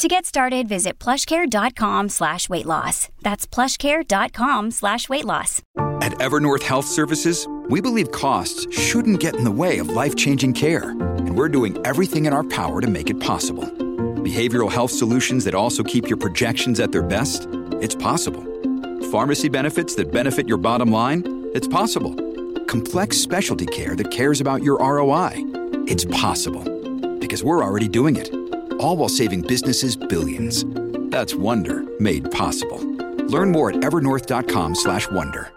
To get started, visit plushcare.com slash weight loss. That's plushcare.com slash weight loss. At Evernorth Health Services, we believe costs shouldn't get in the way of life-changing care. And we're doing everything in our power to make it possible. Behavioral health solutions that also keep your projections at their best? It's possible. Pharmacy benefits that benefit your bottom line? It's possible. Complex specialty care that cares about your ROI? It's possible. Because we're already doing it all while saving businesses billions. That's Wonder made possible. Learn more at evernorth.com/wonder.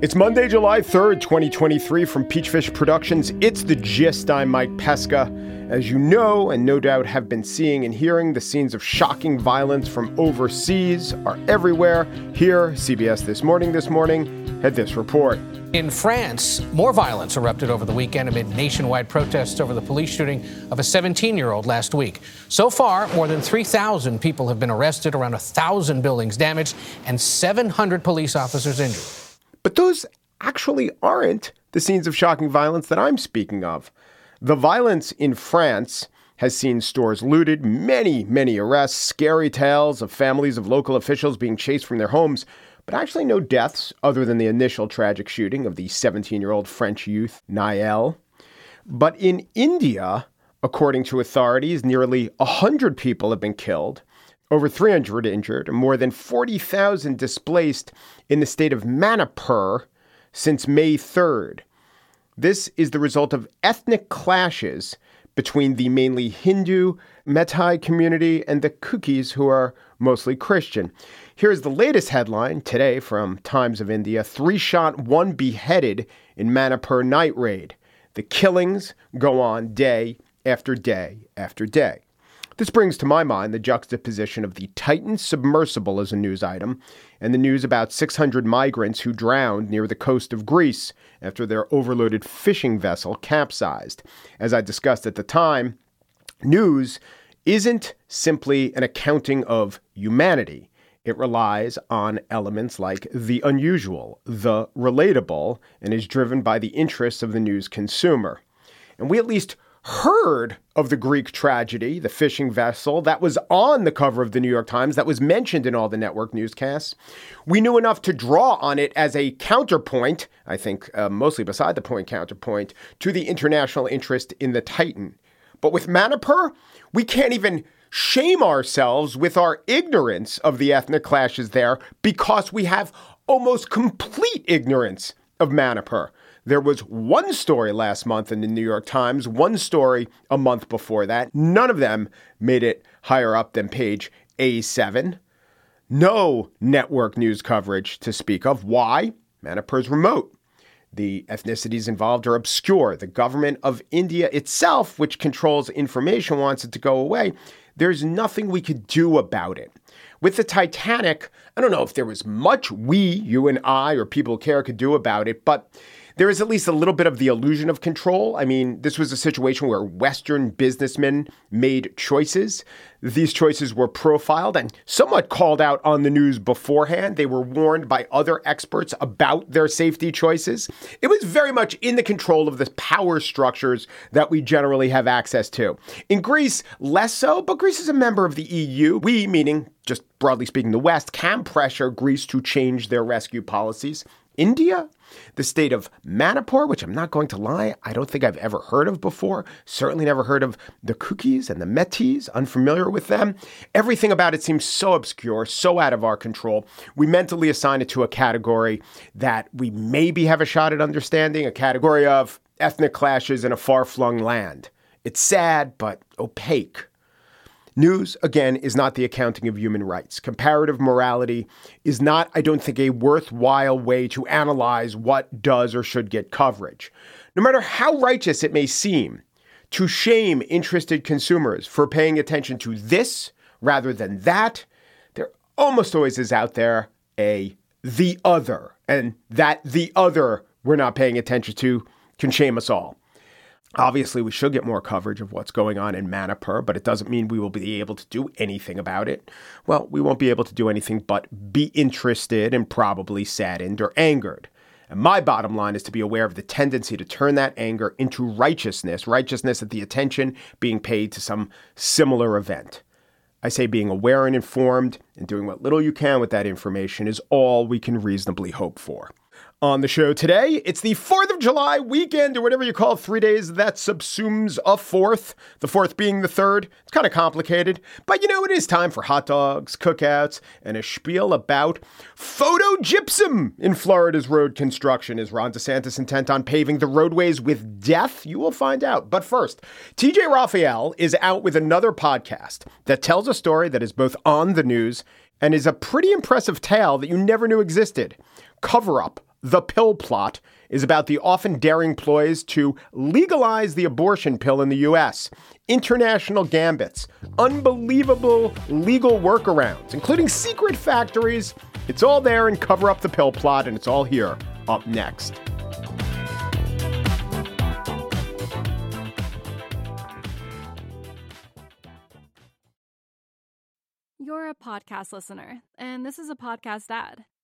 It's Monday, July 3rd, 2023 from Peachfish Productions. It's the gist. I'm Mike Pesca. As you know, and no doubt have been seeing and hearing, the scenes of shocking violence from overseas are everywhere. Here, CBS This Morning this morning had this report. In France, more violence erupted over the weekend amid nationwide protests over the police shooting of a 17 year old last week. So far, more than 3,000 people have been arrested, around 1,000 buildings damaged, and 700 police officers injured. But those actually aren't the scenes of shocking violence that I'm speaking of. The violence in France has seen stores looted, many, many arrests, scary tales of families of local officials being chased from their homes, but actually no deaths other than the initial tragic shooting of the 17 year old French youth, Nael. But in India, according to authorities, nearly 100 people have been killed over 300 injured, and more than 40,000 displaced in the state of Manipur since May 3rd. This is the result of ethnic clashes between the mainly Hindu Meitei community and the Kukis, who are mostly Christian. Here's the latest headline today from Times of India Three shot, one beheaded in Manipur night raid. The killings go on day after day after day. This brings to my mind the juxtaposition of the Titan submersible as a news item and the news about 600 migrants who drowned near the coast of Greece after their overloaded fishing vessel capsized. As I discussed at the time, news isn't simply an accounting of humanity. It relies on elements like the unusual, the relatable, and is driven by the interests of the news consumer. And we at least heard of the Greek tragedy, the fishing vessel that was on the cover of the New York Times, that was mentioned in all the network newscasts. We knew enough to draw on it as a counterpoint, I think uh, mostly beside the point counterpoint, to the international interest in the Titan. But with Manipur, we can't even shame ourselves with our ignorance of the ethnic clashes there because we have almost complete ignorance of Manipur. There was one story last month in the New York Times, one story a month before that. None of them made it higher up than page A7. No network news coverage to speak of. Why? Manipur's remote. The ethnicities involved are obscure. The government of India itself, which controls information, wants it to go away. There's nothing we could do about it. With the Titanic, I don't know if there was much we, you and I, or people care could do about it, but there is at least a little bit of the illusion of control. I mean, this was a situation where Western businessmen made choices. These choices were profiled and somewhat called out on the news beforehand. They were warned by other experts about their safety choices. It was very much in the control of the power structures that we generally have access to. In Greece, less so, but Greece is a member of the EU. We, meaning just broadly speaking, the West, can pressure Greece to change their rescue policies. India, the state of Manipur, which I'm not going to lie, I don't think I've ever heard of before. Certainly never heard of the Kukis and the Metis, unfamiliar with them. Everything about it seems so obscure, so out of our control. We mentally assign it to a category that we maybe have a shot at understanding, a category of ethnic clashes in a far flung land. It's sad, but opaque. News, again, is not the accounting of human rights. Comparative morality is not, I don't think, a worthwhile way to analyze what does or should get coverage. No matter how righteous it may seem to shame interested consumers for paying attention to this rather than that, there almost always is out there a the other, and that the other we're not paying attention to can shame us all. Obviously, we should get more coverage of what's going on in Manipur, but it doesn't mean we will be able to do anything about it. Well, we won't be able to do anything but be interested and probably saddened or angered. And my bottom line is to be aware of the tendency to turn that anger into righteousness, righteousness at the attention being paid to some similar event. I say being aware and informed and doing what little you can with that information is all we can reasonably hope for. On the show today, it's the 4th of July weekend, or whatever you call three days that subsumes a fourth, the fourth being the third. It's kind of complicated, but you know, it is time for hot dogs, cookouts, and a spiel about phosphogypsum in Florida's road construction. Is Ron DeSantis intent on paving the roadways with death? You will find out. But first, TJ Raphael is out with another podcast that tells a story that is both on the news and is a pretty impressive tale that you never knew existed. Cover up the Pill Plot is about the often daring ploys to legalize the abortion pill in the US, international gambits, unbelievable legal workarounds, including secret factories. It's all there in Cover Up the Pill Plot, and it's all here up next. You're a podcast listener, and this is a podcast ad.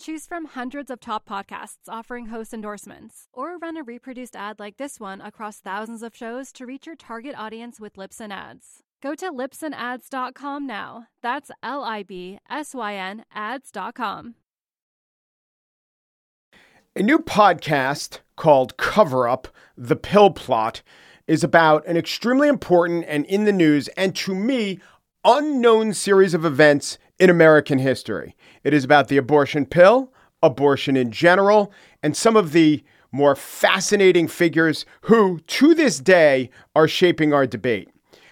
Choose from hundreds of top podcasts offering host endorsements, or run a reproduced ad like this one across thousands of shows to reach your target audience with Libsyn Ads. Go to libsynads.com now. That's L I B S Y N ads.com. A new podcast called Cover Up The Pill Plot is about an extremely important and in the news, and to me, unknown series of events in American history. It is about the abortion pill, abortion in general, and some of the more fascinating figures who, to this day, are shaping our debate.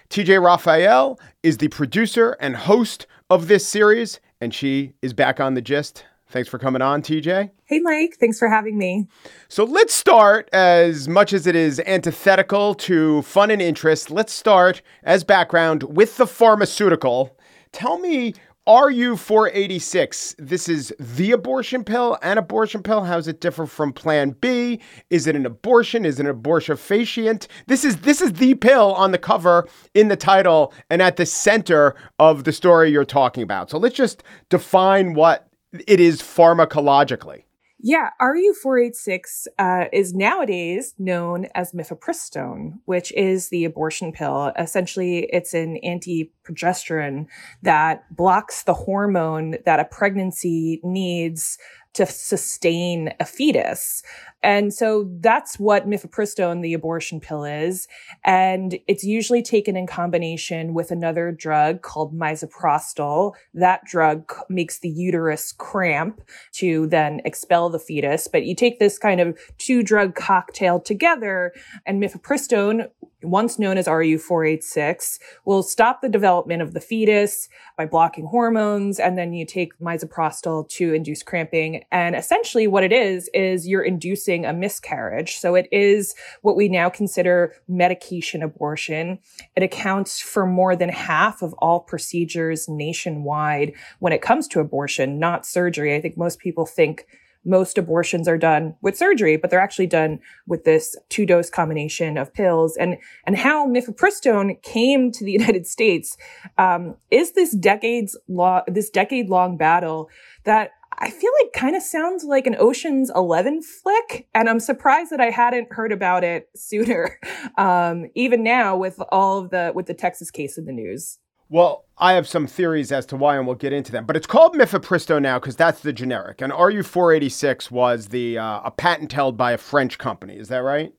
TJ Raphael is the producer and host of this series, and she is back on the gist. Thanks for coming on, TJ. Hey, Mike. Thanks for having me. So let's start, as much as it is antithetical to fun and interest, let's start as background with the pharmaceutical. Tell me RU486, this is the abortion pill, an abortion pill. How does it differ from Plan B? Is it an abortion? Is it an abortifacient? This is this is the pill on the cover, in the title, and at the center of the story you're talking about. So let's just define what it is pharmacologically. Yeah, RU486 uh, is nowadays known as mifepristone, which is the abortion pill. Essentially, it's an anti-progesterone that blocks the hormone that a pregnancy needs to sustain a fetus. And so that's what mifepristone, the abortion pill is. And it's usually taken in combination with another drug called misoprostol. That drug makes the uterus cramp to then expel the fetus. But you take this kind of two drug cocktail together and mifepristone, once known as RU486, will stop the development of the fetus by blocking hormones. And then you take misoprostol to induce cramping. And essentially what it is, is you're inducing a miscarriage. So it is what we now consider medication abortion. It accounts for more than half of all procedures nationwide when it comes to abortion, not surgery. I think most people think most abortions are done with surgery, but they're actually done with this two dose combination of pills. And, and how mifepristone came to the United States, um, is this decades long, this decade long battle that I feel like kind of sounds like an Ocean's 11 flick. And I'm surprised that I hadn't heard about it sooner. Um, even now with all of the, with the Texas case in the news. Well, I have some theories as to why, and we'll get into them. But it's called mifepristone now because that's the generic. And RU486 was the uh, a patent held by a French company. Is that right?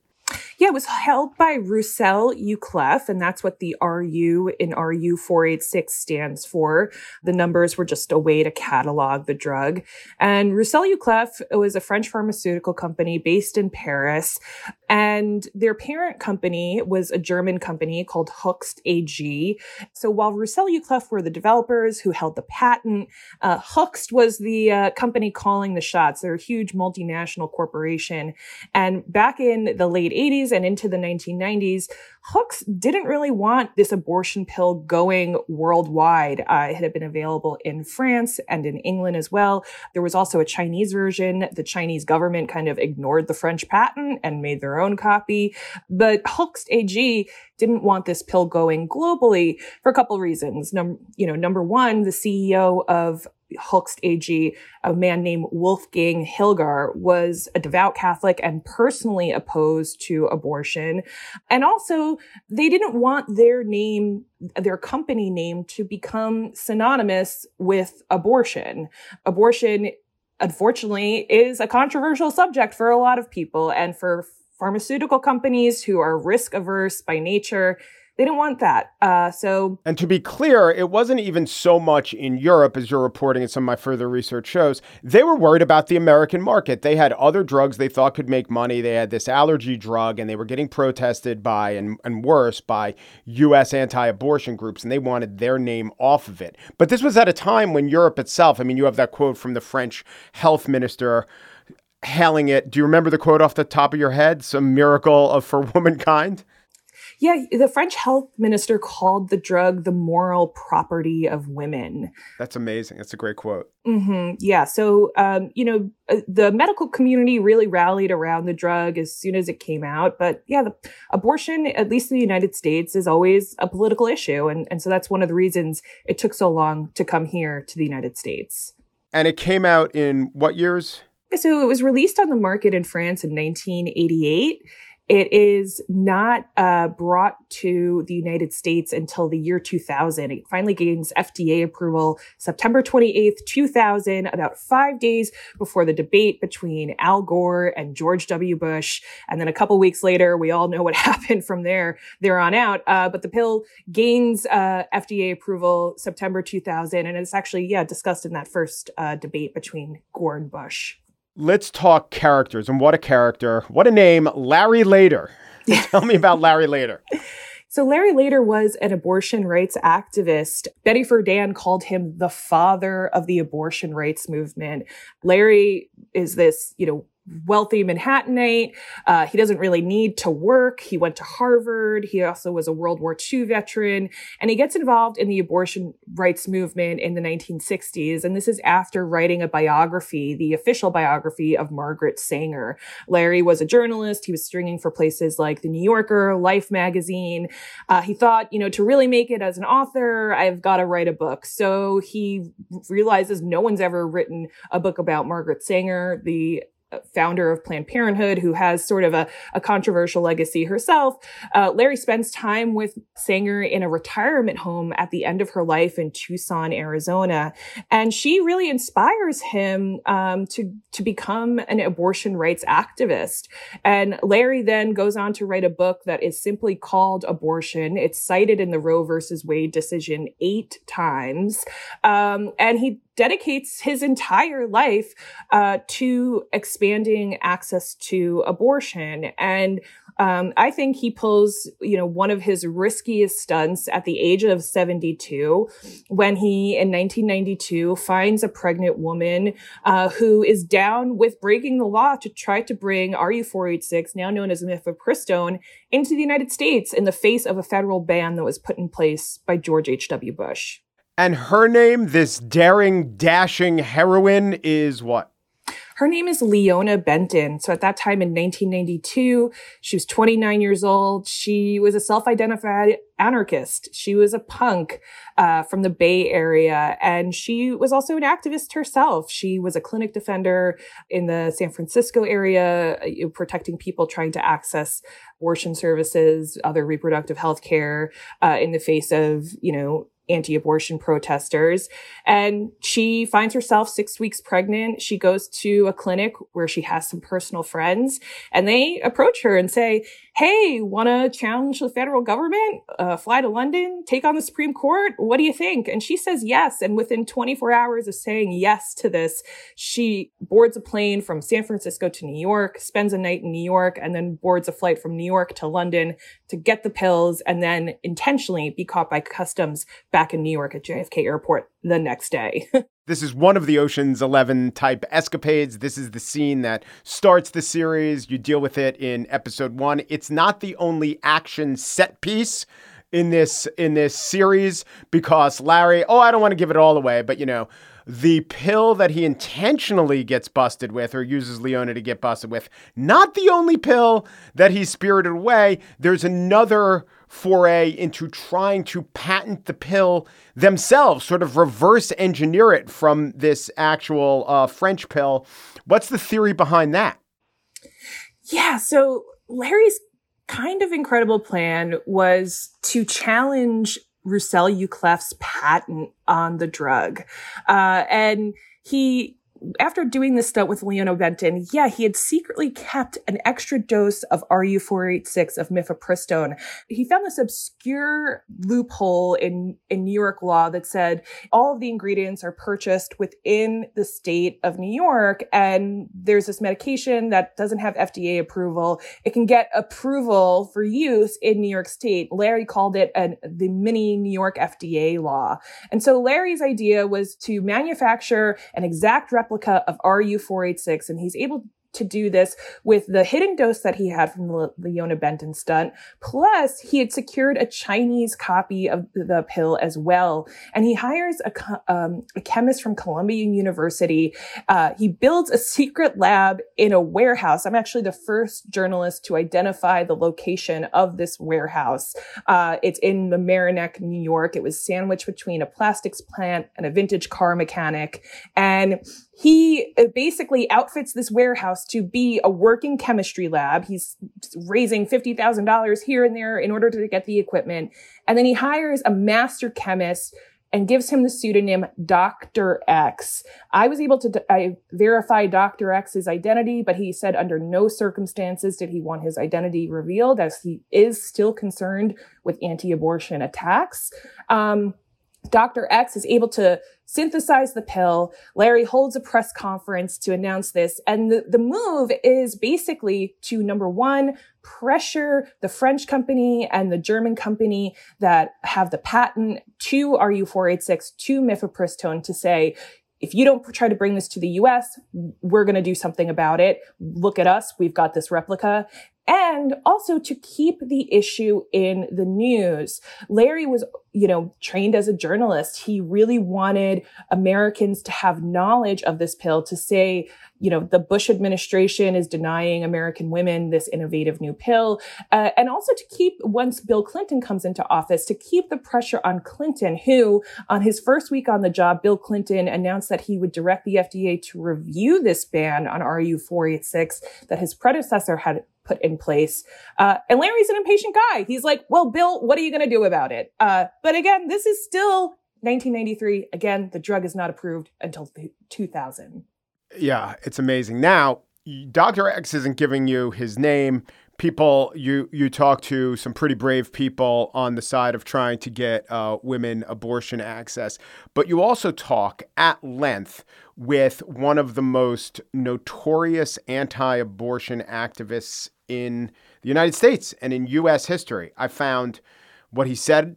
Yeah, it was held by Roussel Uclaf, and that's what the RU in RU 486 stands for. The numbers were just a way to catalog the drug. And Roussel Uclaf was a French pharmaceutical company based in Paris. And their parent company was a German company called Hoechst AG. So while Roussel Uclaf were the developers who held the patent, uh, was the uh, company calling the shots. They're a huge multinational corporation. And back in the late 80s and into the 1990s, Hoechst didn't really want this abortion pill going worldwide. Uh, it had been available in France and in England as well. There was also a Chinese version. The Chinese government kind of ignored the French patent and made their own copy. But Hoechst AG didn't want this pill going globally for a couple reasons. Num- you know, number one, the CEO of Hoechst AG, a man named Wolfgang Hilger, was a devout Catholic and personally opposed to abortion. And also, they didn't want their name, their company name to become synonymous with abortion. Abortion, unfortunately, is a controversial subject for a lot of people and for pharmaceutical companies who are risk averse by nature they didn't want that. Uh, so, and to be clear, it wasn't even so much in Europe as you're reporting, and some of my further research shows. They were worried about the American market. They had other drugs they thought could make money. They had this allergy drug, and they were getting protested by and, and worse by U.S. anti-abortion groups, and they wanted their name off of it. But this was at a time when Europe itself. I mean, you have that quote from the French health minister hailing it. Do you remember the quote off the top of your head? Some miracle of for womankind. Yeah, the French health minister called the drug the moral property of women. That's amazing. That's a great quote. Mm-hmm. Yeah. So, um, you know, uh, the medical community really rallied around the drug as soon as it came out. But yeah, the abortion, at least in the United States, is always a political issue. And, and so that's one of the reasons it took so long to come here to the United States. And it came out in what years? So it was released on the market in France in 1988. It is not uh, brought to the United States until the year 2000. It finally gains FDA approval September 28th, 2000, about five days before the debate between Al Gore and George W. Bush. And then a couple weeks later, we all know what happened from there, there on out. Uh, but the pill gains uh, FDA approval September 2000. And it's actually, yeah, discussed in that first uh, debate between Gore and Bush. Let's talk characters. And what a character. What a name. Larry Lader. Tell me about Larry Lader. So Larry Lader was an abortion rights activist. Betty Friedan called him the father of the abortion rights movement. Larry is this, you know, wealthy Manhattanite. Uh, he doesn't really need to work. He went to Harvard. He also was a World War II veteran, and he gets involved in the abortion rights movement in the 1960s. And this is after writing a biography, the official biography of Margaret Sanger. Larry was a journalist. He was stringing for places like the New Yorker, Life magazine. Uh, he thought, you know, to really make it as an author, I've got to write a book. So he realizes no one's ever written a book about Margaret Sanger, the founder of Planned Parenthood, who has sort of a, a controversial legacy herself. Uh, Larry spends time with Sanger in a retirement home at the end of her life in Tucson, Arizona, and she really inspires him um, to to become an abortion rights activist. And Larry then goes on to write a book that is simply called Abortion. It's cited in the Roe versus Wade decision eight times, um, and he dedicates his entire life uh, to expanding access to abortion. And um, I think he pulls, you know, one of his riskiest stunts at the age of 72 when he, in 1992, finds a pregnant woman uh, who is down with breaking the law to try to bring RU486, now known as mifepristone, into the United States in the face of a federal ban that was put in place by George H.W. Bush. And her name, this daring, dashing heroine, is what? Her name is Leona Benten. So at that time in 1992, she was 29 years old. She was a self-identified anarchist. She was a punk uh, from the Bay Area, and she was also an activist herself. She was a clinic defender in the San Francisco area, uh, protecting people trying to access abortion services, other reproductive health care uh, in the face of, you know, anti-abortion protesters. And she finds herself six weeks pregnant. She goes to a clinic where she has some personal friends and they approach her and say, Hey, want to challenge the federal government, uh, fly to London, take on the Supreme Court? What do you think? And she says yes. And within 24 hours of saying yes to this, she boards a plane from San Francisco to New York, spends a night in New York, and then boards a flight from New York to London to get the pills and then intentionally be caught by customs back in New York at JFK Airport the next day. This is one of the Ocean's 11 type escapades. This is the scene that starts the series. You deal with it in episode 1. It's not the only action set piece in this in this series because Larry, oh, I don't want to give it all away, but you know, the pill that he intentionally gets busted with or uses Leona to get busted with, not the only pill that he's spirited away. There's another foray into trying to patent the pill themselves, sort of reverse engineer it from this actual uh, French pill. What's the theory behind that? Yeah, so Larry's kind of incredible plan was to challenge Roussel Uclaf's patent on the drug. Uh, and he after doing this stunt with Leona Benten, yeah, he had secretly kept an extra dose of RU486 of mifepristone. He found this obscure loophole in, in New York law that said all of the ingredients are purchased within the state of New York. And there's this medication that doesn't have FDA approval. It can get approval for use in New York State. Larry called it an, the mini New York FDA law. And so Larry's idea was to manufacture an exact replica replica of RU486, and he's able to do this with the hidden dose that he had from the Leona Benten stunt. Plus, he had secured a Chinese copy of the pill as well. And he hires a, um, a chemist from Columbia University. Uh, he builds a secret lab in a warehouse. I'm actually the first journalist to identify the location of this warehouse. Uh, it's in Mamaroneck, New York. It was sandwiched between a plastics plant and a vintage car mechanic. And he uh, basically outfits this warehouse to be a working chemistry lab. He's raising $50,000 here and there in order to get the equipment. And then he hires a master chemist and gives him the pseudonym Dr. X. I was able to I verify Dr. X's identity, but he said under no circumstances did he want his identity revealed as he is still concerned with anti-abortion attacks. Um, Dr. X is able to synthesize the pill. Larry holds a press conference to announce this. And the, the move is basically to number one, pressure the French company and the German company that have the patent to RU486 to mifepristone to say, if you don't try to bring this to the US, we're going to do something about it. Look at us. We've got this replica and also to keep the issue in the news. Larry was, you know, trained as a journalist. He really wanted Americans to have knowledge of this pill to say, you know, the Bush administration is denying American women this innovative new pill. Uh, and also to keep, once Bill Clinton comes into office, to keep the pressure on Clinton, who on his first week on the job, Bill Clinton announced that he would direct the FDA to review this ban on RU486 that his predecessor had put in place. Uh, and Larry's an impatient guy. He's like, well, Bill, what are you going to do about it? Uh, but again, this is still 1993. Again, the drug is not approved until 2000. Yeah, it's amazing. Now, Dr. X isn't giving you his name. People, you you talk to some pretty brave people on the side of trying to get uh, women abortion access, but you also talk at length with one of the most notorious anti-abortion activists in the United States and in U.S. history. I found what he said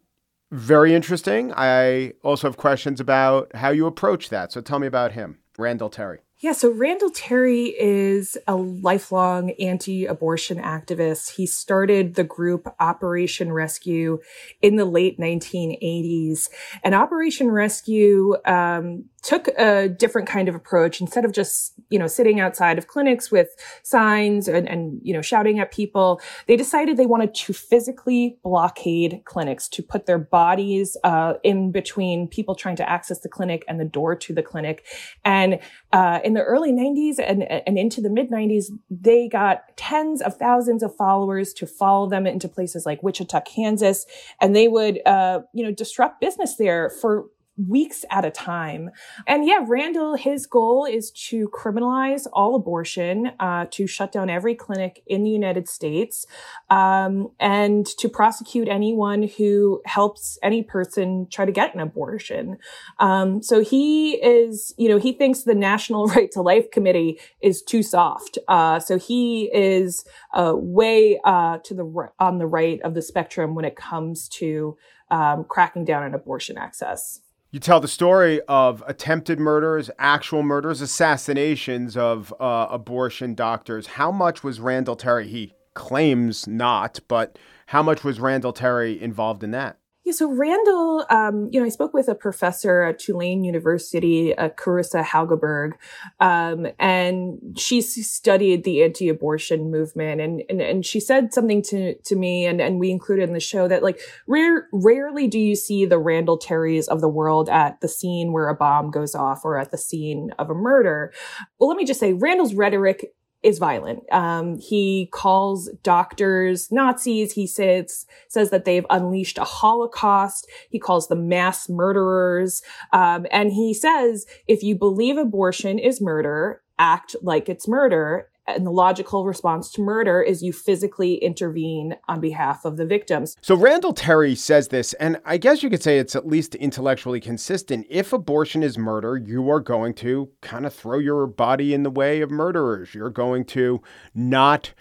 very interesting. I also have questions about how you approach that. So tell me about him, Randall Terry. Yeah, so Randall Terry is a lifelong anti abortion activist. He started the group Operation Rescue in the late 1980s. And Operation Rescue um, took a different kind of approach. Instead of just you know sitting outside of clinics with signs and, and you know shouting at people they decided they wanted to physically blockade clinics to put their bodies uh, in between people trying to access the clinic and the door to the clinic. And uh, in the early 90s and, and into the mid 90s they got tens of thousands of followers to follow them into places like wichita kansas. And they would uh, you know disrupt business there for weeks at a time. And yeah, Randall, his goal is to criminalize all abortion, uh, to shut down every clinic in the United States, um, and to prosecute anyone who helps any person try to get an abortion. Um, so he is, you know, he thinks the National Right to Life Committee is too soft. Uh, so he is uh, way uh, to the on the right of the spectrum when it comes to um, cracking down on abortion access. You tell the story of attempted murders, actual murders, assassinations of uh, abortion doctors. How much was Randall Terry? He claims not, but how much was Randall Terry involved in that? Yeah, so Randall, um, you know, I spoke with a professor at Tulane University, uh, Karissa Haugeberg, um, and she studied the anti-abortion movement, and, and and she said something to to me, and and we included in the show that like rare, rarely do you see the Randall Terrys of the world at the scene where a bomb goes off or at the scene of a murder. Well, let me just say, Randall's rhetoric is violent. Um, he calls doctors Nazis. He says says that they've unleashed a Holocaust. He calls them mass murderers, um, and he says if you believe abortion is murder, act like it's murder and the logical response to murder is you physically intervene on behalf of the victims. So Randall Terry says this, and I guess you could say it's at least intellectually consistent. If abortion is murder, you are going to kind of throw your body in the way of murderers. You're going to not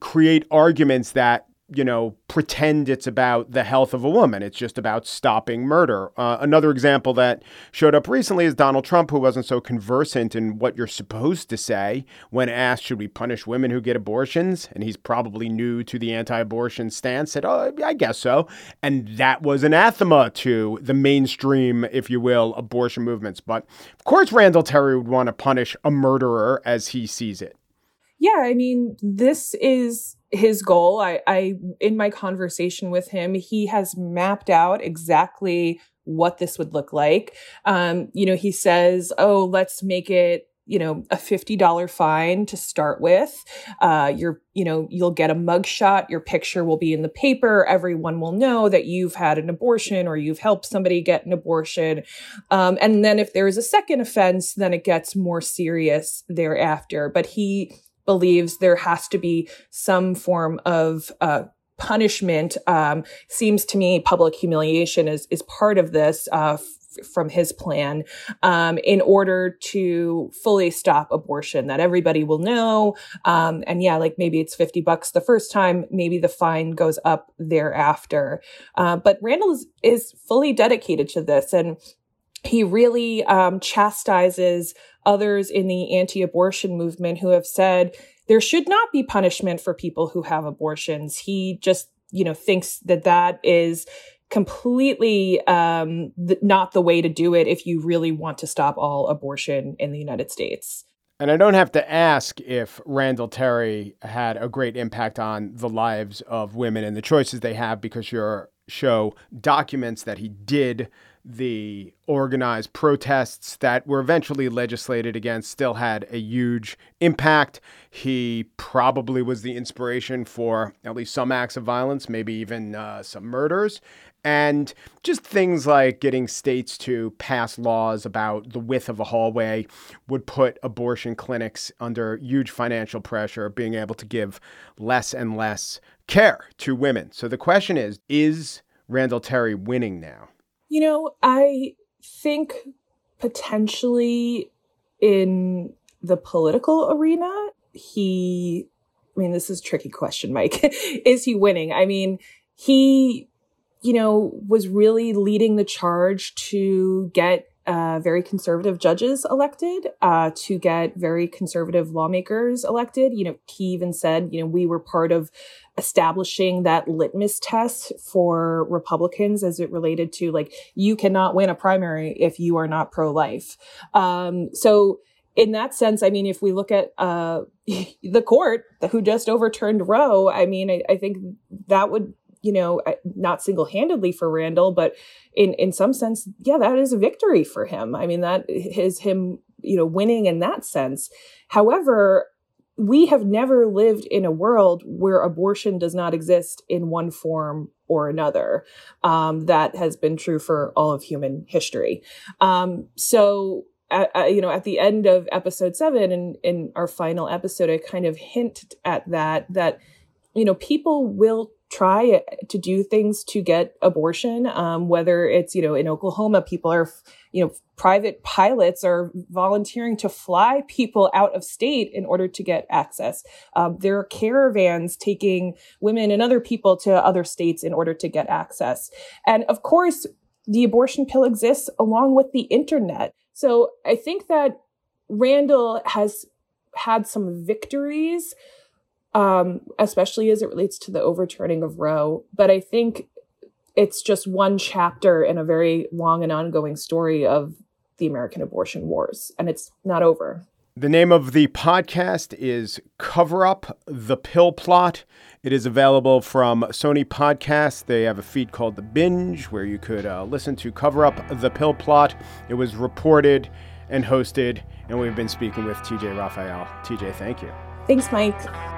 create arguments that you know, pretend it's about the health of a woman. It's just about stopping murder. Uh, another example that showed up recently is Donald Trump, who wasn't so conversant in what you're supposed to say when asked, should we punish women who get abortions? And he's probably new to the anti abortion stance, said, oh, I guess so. And that was anathema to the mainstream, if you will, abortion movements. But of course, Randall Terry would want to punish a murderer as he sees it. Yeah, I mean, this is his goal. I, I, in my conversation with him, he has mapped out exactly what this would look like. Um, you know, he says, "Oh, let's make it." You know, a $50 fine to start with. Uh, you're, you know, you'll get a mugshot. Your picture will be in the paper. Everyone will know that you've had an abortion or you've helped somebody get an abortion. Um, and then if there is a second offense, then it gets more serious thereafter. But he, believes there has to be some form of uh, punishment. Um, seems to me public humiliation is is part of this. Uh, f- from his plan um, in order to fully stop abortion that everybody will know um, and yeah like maybe it's 50 bucks the first time maybe the fine goes up thereafter uh, but randall is, is fully dedicated to this and he really um, chastises others in the anti abortion movement who have said there should not be punishment for people who have abortions. He just, you know, thinks that that is completely um, th- not the way to do it if you really want to stop all abortion in the United States. And I don't have to ask if Randall Terry had a great impact on the lives of women and the choices they have because your show documents that he did the organized protests that were eventually legislated against still had a huge impact. He probably was the inspiration for at least some acts of violence, maybe even uh, some murders. And just things like getting states to pass laws about the width of a hallway would put abortion clinics under huge financial pressure, being able to give less and less care to women. So the question is is Randall Terry winning now? You know, I think potentially in the political arena, he, I mean, this is a tricky question, Mike. is he winning? I mean, he, you know, was really leading the charge to get uh, very conservative judges elected, uh, to get very conservative lawmakers elected. You know, he even said, you know, we were part of establishing that litmus test for Republicans as it related to like, you cannot win a primary if you are not pro life. Um, so, in that sense, I mean, if we look at uh, the court who just overturned Roe, I mean, I, I think that would you know, not single handedly for Randall, but in, in some sense, yeah, that is a victory for him. I mean, that is him, you know, winning in that sense. However, we have never lived in a world where abortion does not exist in one form or another. Um, that has been true for all of human history. Um, so, uh, you know, at the end of episode seven and in our final episode, I kind of hint at that, that, you know, people will try to do things to get abortion. Um, whether it's, you know, in Oklahoma, people are, you know, private pilots are volunteering to fly people out of state in order to get access. Um, there are caravans taking women and other people to other states in order to get access. And of course, the abortion pill exists along with the internet. So I think that Randall has had some victories um, especially as it relates to the overturning of Roe. But I think it's just one chapter in a very long and ongoing story of the American abortion wars, and it's not over. The name of the podcast is Cover Up the Pill Plot. It is available from Sony Podcasts. They have a feed called The Binge where you could uh, listen to Cover Up the Pill Plot. It was reported and hosted, and we've been speaking with TJ Raphael. TJ, thank you. Thanks, Mike.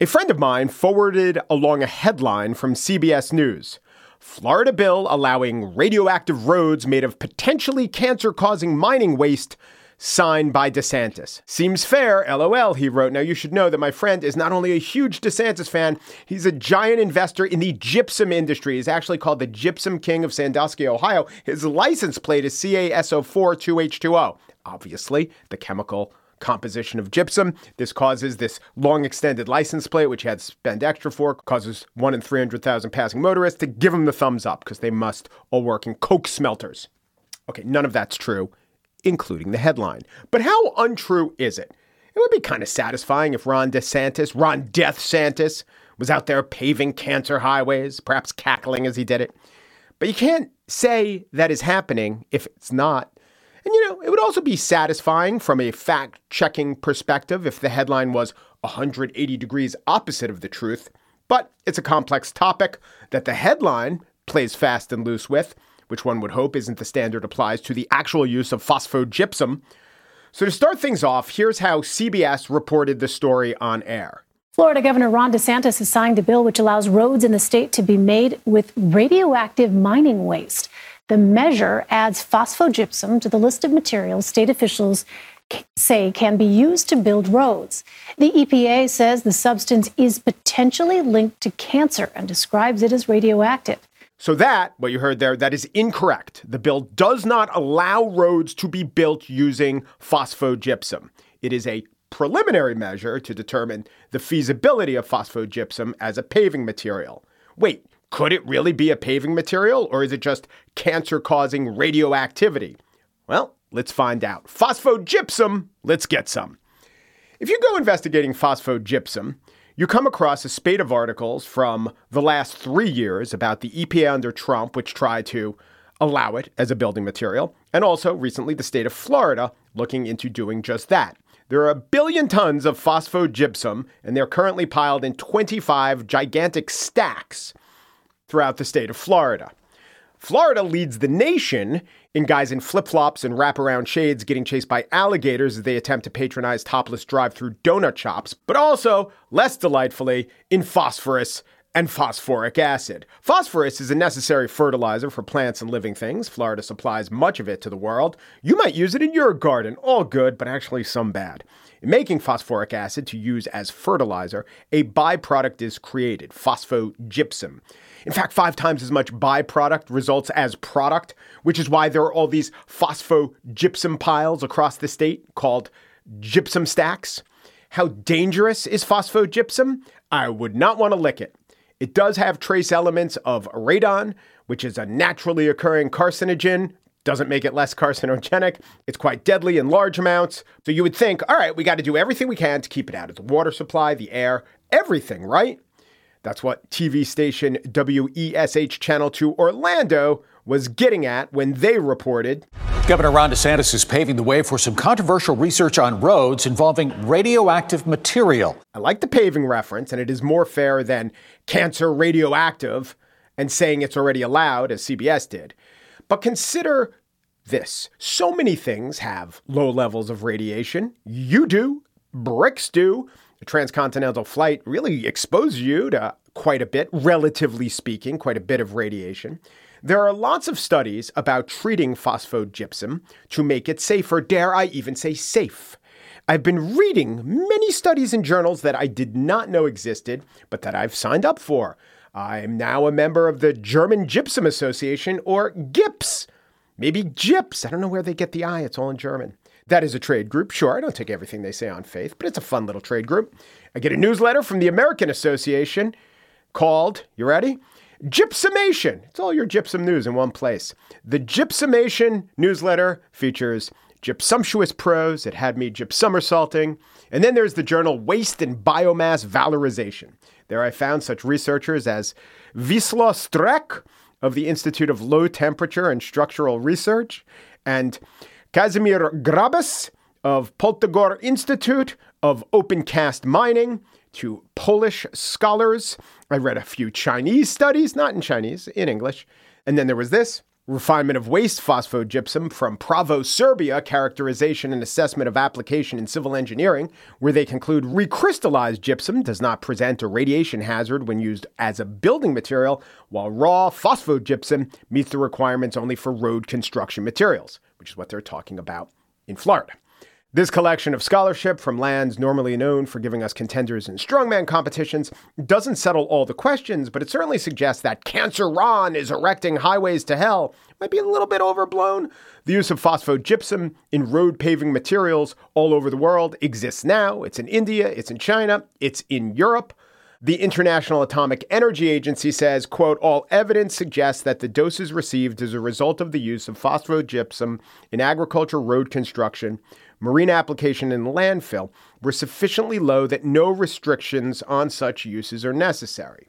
A friend of mine forwarded along a headline from CBS News Florida bill allowing radioactive roads made of potentially cancer causing mining waste signed by DeSantis. Seems fair, lol, he wrote. Now, you should know that my friend is not only a huge DeSantis fan, he's a giant investor in the gypsum industry. He's actually called the Gypsum King of Sandusky, Ohio. His license plate is CaSO4 Obviously, the chemical composition of gypsum. This causes this long extended license plate, which he had to spend extra for, causes one in 300,000 passing motorists to give him the thumbs up because they must all work in coke smelters. Okay, none of that's true, including the headline. But how untrue is it? It would be kind of satisfying if Ron DeSantis, Ron Death Santis, was out there paving cancer highways, perhaps cackling as he did it. But you can't say that is happening if it's not and you know, it would also be satisfying from a fact checking perspective if the headline was 180 degrees opposite of the truth. But it's a complex topic that the headline plays fast and loose with, which one would hope isn't the standard applies to the actual use of phosphogypsum. So, to start things off, here's how CBS reported the story on air. Florida Governor Ron DeSantis has signed a bill which allows roads in the state to be made with radioactive mining waste. The measure adds phosphogypsum to the list of materials state officials say can be used to build roads. The EPA says the substance is potentially linked to cancer and describes it as radioactive. So, that, what you heard there, that is incorrect. The bill does not allow roads to be built using phosphogypsum. It is a preliminary measure to determine the feasibility of phosphogypsum as a paving material. Wait, could it really be a paving material or is it just cancer causing radioactivity? Well, let's find out. Phosphogypsum, let's get some. If you go investigating phosphogypsum, you come across a spate of articles from the last three years about the EPA under Trump, which tried to allow it as a building material, and also recently the state of Florida looking into doing just that. There are a billion tons of phosphogypsum, and they're currently piled in 25 gigantic stacks throughout the state of Florida. Florida leads the nation in guys in flip flops and wraparound shades getting chased by alligators as they attempt to patronize topless drive through donut shops, but also, less delightfully, in phosphorus and phosphoric acid. Phosphorus is a necessary fertilizer for plants and living things. Florida supplies much of it to the world. You might use it in your garden, all good, but actually some bad. In making phosphoric acid to use as fertilizer, a byproduct is created, phosphogypsum. In fact, five times as much byproduct results as product, which is why there are all these phosphogypsum piles across the state called gypsum stacks. How dangerous is phosphogypsum? I would not want to lick it. It does have trace elements of radon, which is a naturally occurring carcinogen. Doesn't make it less carcinogenic. It's quite deadly in large amounts. So you would think, all right, we got to do everything we can to keep it out of the water supply, the air, everything, right? That's what TV station WESH Channel 2 Orlando was getting at when they reported. Governor Ron DeSantis is paving the way for some controversial research on roads involving radioactive material. I like the paving reference, and it is more fair than cancer radioactive and saying it's already allowed, as CBS did. But consider this so many things have low levels of radiation. You do, bricks do. Transcontinental flight really exposes you to quite a bit, relatively speaking, quite a bit of radiation. There are lots of studies about treating phosphogypsum to make it safer, dare I even say safe. I've been reading many studies in journals that I did not know existed, but that I've signed up for. I am now a member of the German Gypsum Association, or GIPS. Maybe GIPS. I don't know where they get the I, it's all in German. That is a trade group. Sure, I don't take everything they say on faith, but it's a fun little trade group. I get a newsletter from the American Association called, you ready? Gypsumation. It's all your gypsum news in one place. The Gypsumation newsletter features gypsumptuous prose. It had me gypsomersaulting. And then there's the journal Waste and Biomass Valorization. There I found such researchers as Wisla Streck of the Institute of Low Temperature and Structural Research and Casimir Grabas of Poltegor Institute of Open Cast Mining two Polish scholars. I read a few Chinese studies, not in Chinese, in English. And then there was this refinement of waste phosphogypsum from Prahovo Serbia, characterization and assessment of application in civil engineering, where they conclude recrystallized gypsum does not present a radiation hazard when used as a building material, while raw phosphogypsum meets the requirements only for road construction materials which is what they're talking about in Florida. This collection of scholarship from lands normally known for giving us contenders in strongman competitions doesn't settle all the questions, but it certainly suggests that Cancer Ron is erecting highways to hell might be a little bit overblown. The use of phosphogypsum in road paving materials all over the world exists now. It's in India, it's in China, it's in Europe. The International Atomic Energy Agency says, quote, all evidence suggests that the doses received as a result of the use of phosphogypsum in agriculture, road construction, marine application, and landfill were sufficiently low that no restrictions on such uses are necessary.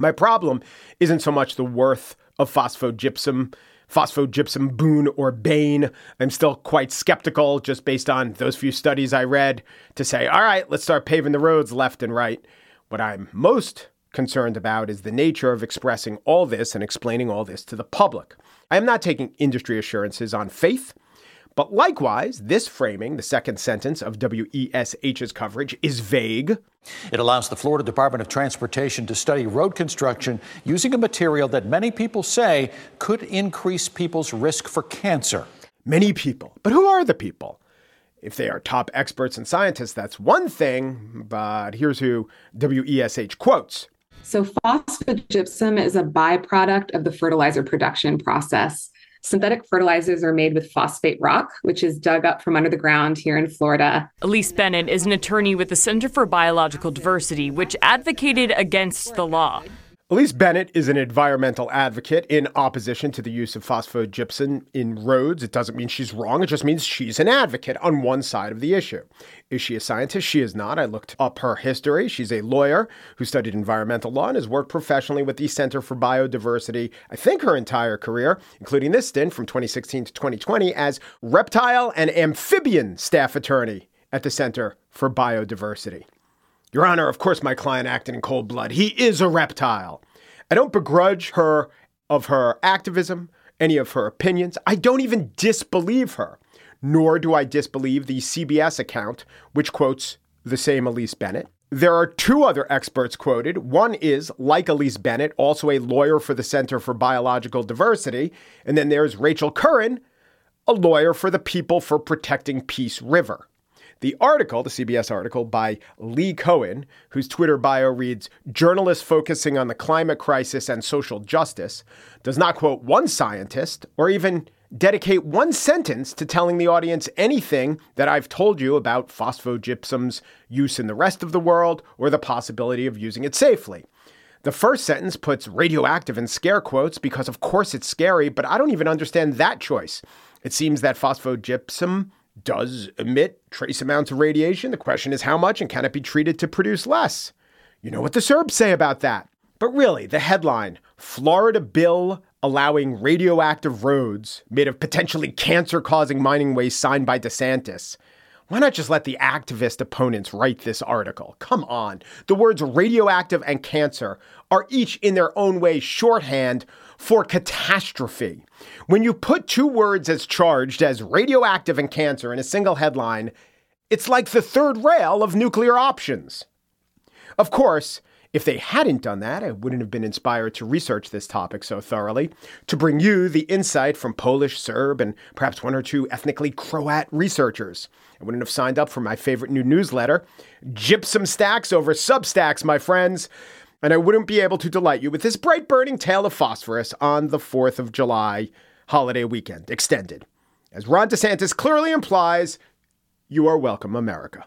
My problem isn't so much the worth of phosphogypsum, phosphogypsum boon or bane. I'm still quite skeptical just based on those few studies I read to say, all right, let's start paving the roads left and right. What I'm most concerned about is the nature of expressing all this and explaining all this to the public. I am not taking industry assurances on faith, but likewise, this framing, the second sentence of WESH's coverage, is vague. It allows the Florida Department of Transportation to study road construction using a material that many people say could increase people's risk for cancer. Many people. But who are the people? If they are top experts and scientists, that's one thing, but here's who WESH quotes. So, phosphogypsum is a byproduct of the fertilizer production process. Synthetic fertilizers are made with phosphate rock, which is dug up from under the ground here in Florida. Elise Bennett is an attorney with the Center for Biological Diversity, which advocated against the law. Elise Bennett is an environmental advocate in opposition to the use of phosphogypsum in roads. It doesn't mean she's wrong, it just means she's an advocate on one side of the issue. Is she a scientist? She is not. I looked up her history. She's a lawyer who studied environmental law and has worked professionally with the Center for Biodiversity, I think her entire career, including this stint from 2016 to 2020 as reptile and amphibian staff attorney at the Center for Biodiversity. Your Honor, of course, my client acted in cold blood. He is a reptile. I don't begrudge her of her activism, any of her opinions. I don't even disbelieve her, nor do I disbelieve the CBS account, which quotes the same Elise Bennett. There are two other experts quoted. One is, like Elise Bennett, also a lawyer for the Center for Biological Diversity. And then there's Rachel Curran, a lawyer for the People for Protecting Peace River. The article, the CBS article by Lee Cohen, whose Twitter bio reads, Journalist focusing on the climate crisis and social justice, does not quote one scientist or even dedicate one sentence to telling the audience anything that I've told you about phosphogypsum's use in the rest of the world or the possibility of using it safely. The first sentence puts radioactive in scare quotes because, of course, it's scary, but I don't even understand that choice. It seems that phosphogypsum does emit trace amounts of radiation. The question is how much and can it be treated to produce less? You know what the Serbs say about that. But really, the headline Florida bill allowing radioactive roads made of potentially cancer causing mining waste signed by DeSantis. Why not just let the activist opponents write this article? Come on. The words radioactive and cancer are each in their own way shorthand for catastrophe. When you put two words as charged as radioactive and cancer in a single headline, it's like the third rail of nuclear options. Of course, if they hadn't done that, I wouldn't have been inspired to research this topic so thoroughly, to bring you the insight from Polish, Serb, and perhaps one or two ethnically Croat researchers. I wouldn't have signed up for my favorite new newsletter, Gypsum Stacks over Substacks, my friends. And I wouldn't be able to delight you with this bright burning tale of phosphorus on the 4th of July holiday weekend, extended. As Ron DeSantis clearly implies, you are welcome, America.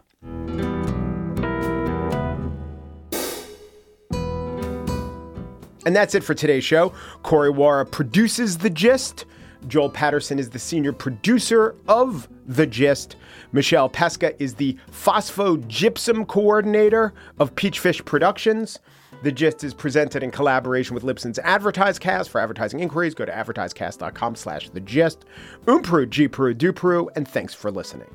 And that's it for today's show. Corey Wara produces The Gist. Joel Patterson is the senior producer of The Gist. Michelle Pesca is the phosphogypsum coordinator of Peachfish Productions. The Gist is presented in collaboration with Libsyn's AdvertiseCast. For advertising inquiries, go to advertisecast.com slash The Gist. Umpru, G Peru, Du Peru, and thanks for listening.